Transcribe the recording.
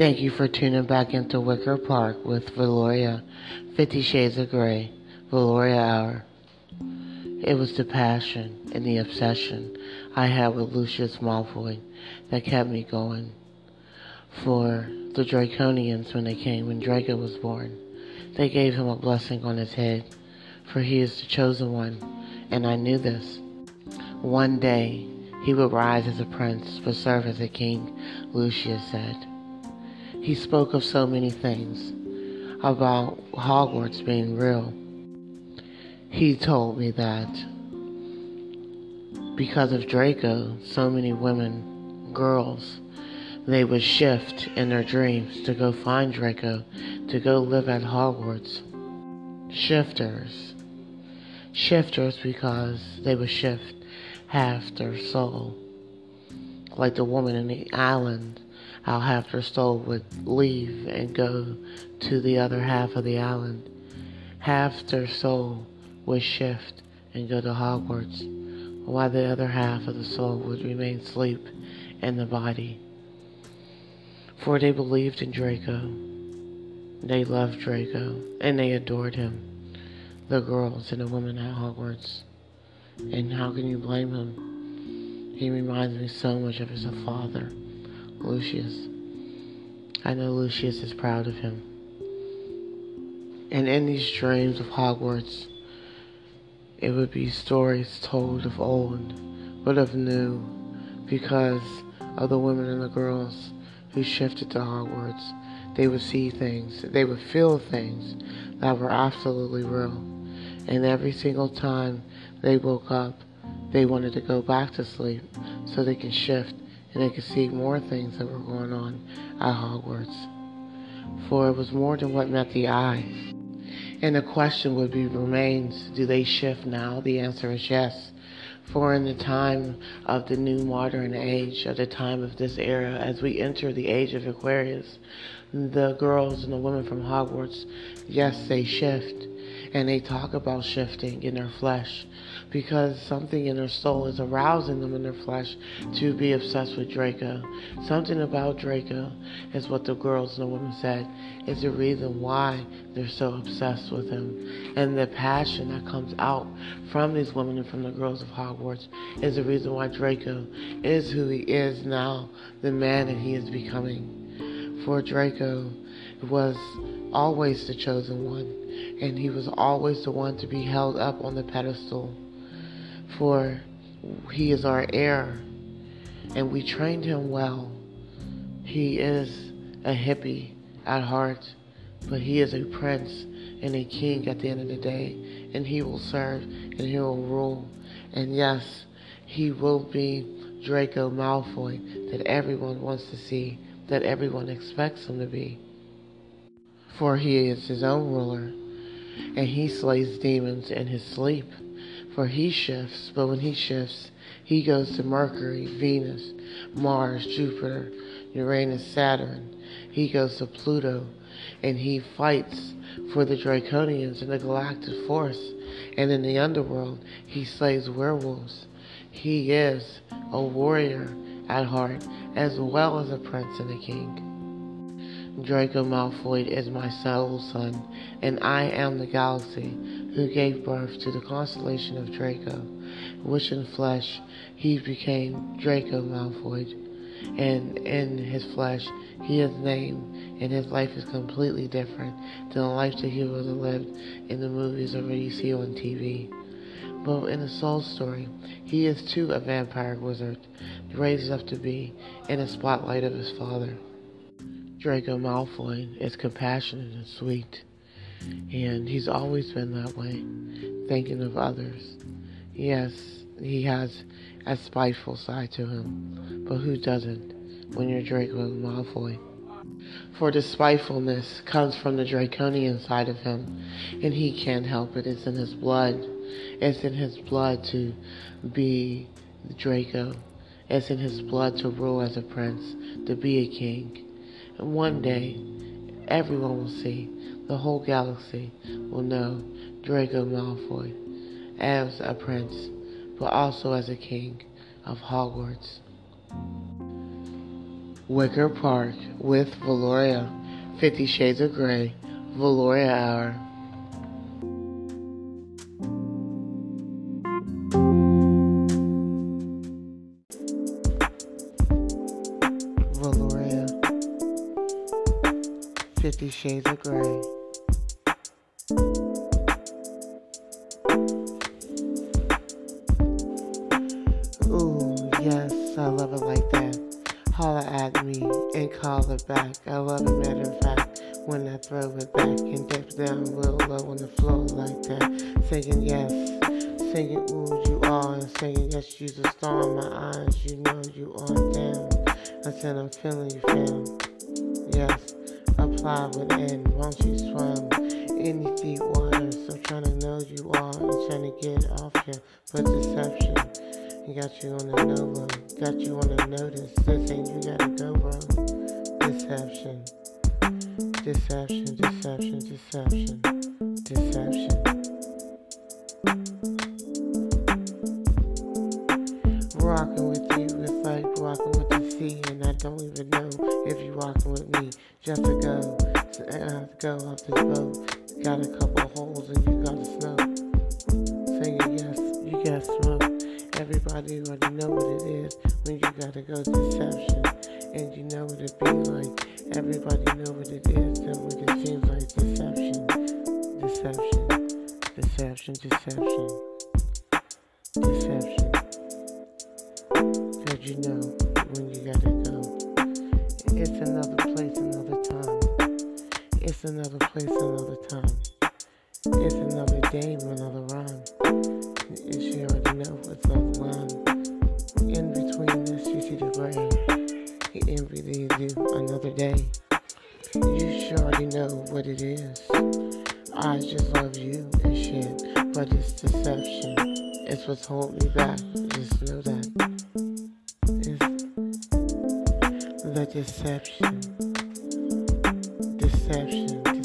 Thank you for tuning back into Wicker Park with Valoria, Fifty Shades of Grey, Valoria Hour. It was the passion and the obsession I had with Lucius Malfoy that kept me going. For the Draconians, when they came, when Draco was born, they gave him a blessing on his head, for he is the chosen one, and I knew this. One day he would rise as a prince, but serve as a king, Lucius said. He spoke of so many things about Hogwarts being real. He told me that because of Draco, so many women, girls, they would shift in their dreams to go find Draco, to go live at Hogwarts. Shifters. Shifters because they would shift half their soul. Like the woman in the island, how half their soul would leave and go to the other half of the island. Half their soul would shift and go to Hogwarts, while the other half of the soul would remain asleep in the body. For they believed in Draco. They loved Draco, and they adored him. The girls and the women at Hogwarts. And how can you blame him? He reminds me so much of his father, Lucius. I know Lucius is proud of him. And in these dreams of Hogwarts, it would be stories told of old, but of new, because of the women and the girls who shifted to Hogwarts. They would see things, they would feel things that were absolutely real. And every single time they woke up, they wanted to go back to sleep so they can shift and they could see more things that were going on at Hogwarts. For it was more than what met the eye. And the question would be remains, do they shift now? The answer is yes. For in the time of the new modern age, at the time of this era, as we enter the age of Aquarius, the girls and the women from Hogwarts, yes, they shift and they talk about shifting in their flesh because something in their soul is arousing them in their flesh to be obsessed with Draco. Something about Draco is what the girls and the women said is the reason why they're so obsessed with him. And the passion that comes out from these women and from the girls of Hogwarts is the reason why Draco is who he is now, the man that he is becoming. For Draco was always the chosen one and he was always the one to be held up on the pedestal. For he is our heir, and we trained him well. He is a hippie at heart, but he is a prince and a king at the end of the day, and he will serve and he will rule. And yes, he will be Draco Malfoy that everyone wants to see, that everyone expects him to be. For he is his own ruler and he slays demons in his sleep. For he shifts, but when he shifts, he goes to Mercury, Venus, Mars, Jupiter, Uranus, Saturn. He goes to Pluto, and he fights for the Draconians and the Galactic Force. And in the underworld, he slays werewolves. He is a warrior at heart, as well as a prince and a king. Draco Malfoy is my soul son, and I am the galaxy who gave birth to the constellation of Draco, which in flesh he became Draco Malfoy, and in his flesh he is named, and his life is completely different than the life that he would have lived in the movies or you see on TV. But in the soul story, he is too a vampire wizard, raised up to be in the spotlight of his father. Draco Malfoy is compassionate and sweet, and he's always been that way, thinking of others. Yes, he has a spiteful side to him, but who doesn't when you're Draco Malfoy? For the spitefulness comes from the draconian side of him, and he can't help it. It's in his blood. It's in his blood to be Draco. It's in his blood to rule as a prince, to be a king. One day, everyone will see, the whole galaxy will know Draco Malfoy as a prince, but also as a king of Hogwarts. Wicker Park with Valoria. Fifty Shades of Grey. Valoria Hour. Fifty Shades of Grey. Ooh, yes, I love it like that. Holler at me and call it back. I love it, matter of fact, when I throw it back and dip down real low on the floor like that. Singing yes, singing ooh, you are, and singing yes, you's a star in my eyes. You know you are down. I said I'm feeling you, fam. Yes, apply within. Won't you swim in the deep waters? I'm trying to know you are and trying to get off here, but deception. Got you on the no got you on the notice. This ain't you gotta go, bro. Deception, deception, deception, deception, deception. Rocking with you is like rocking with the sea, don't even know if you walking with me. Just to go, and I have to, go off this boat. Got a couple holes and you got the snow. Singing yes, you got smoke. Everybody already know what it is when you gotta go deception. And you know what it be like. Everybody know what it is then when it seems like deception. Deception. Deception, deception. Deception. Cause you know another place, another time. It's another day, another rhyme. You already know what's on the line. In between this, you see the gray. You envy you do another day. You sure already know what it is. I just love you and shit, but it's deception. It's what's holding me back. Just know that. It's the deception. Deception,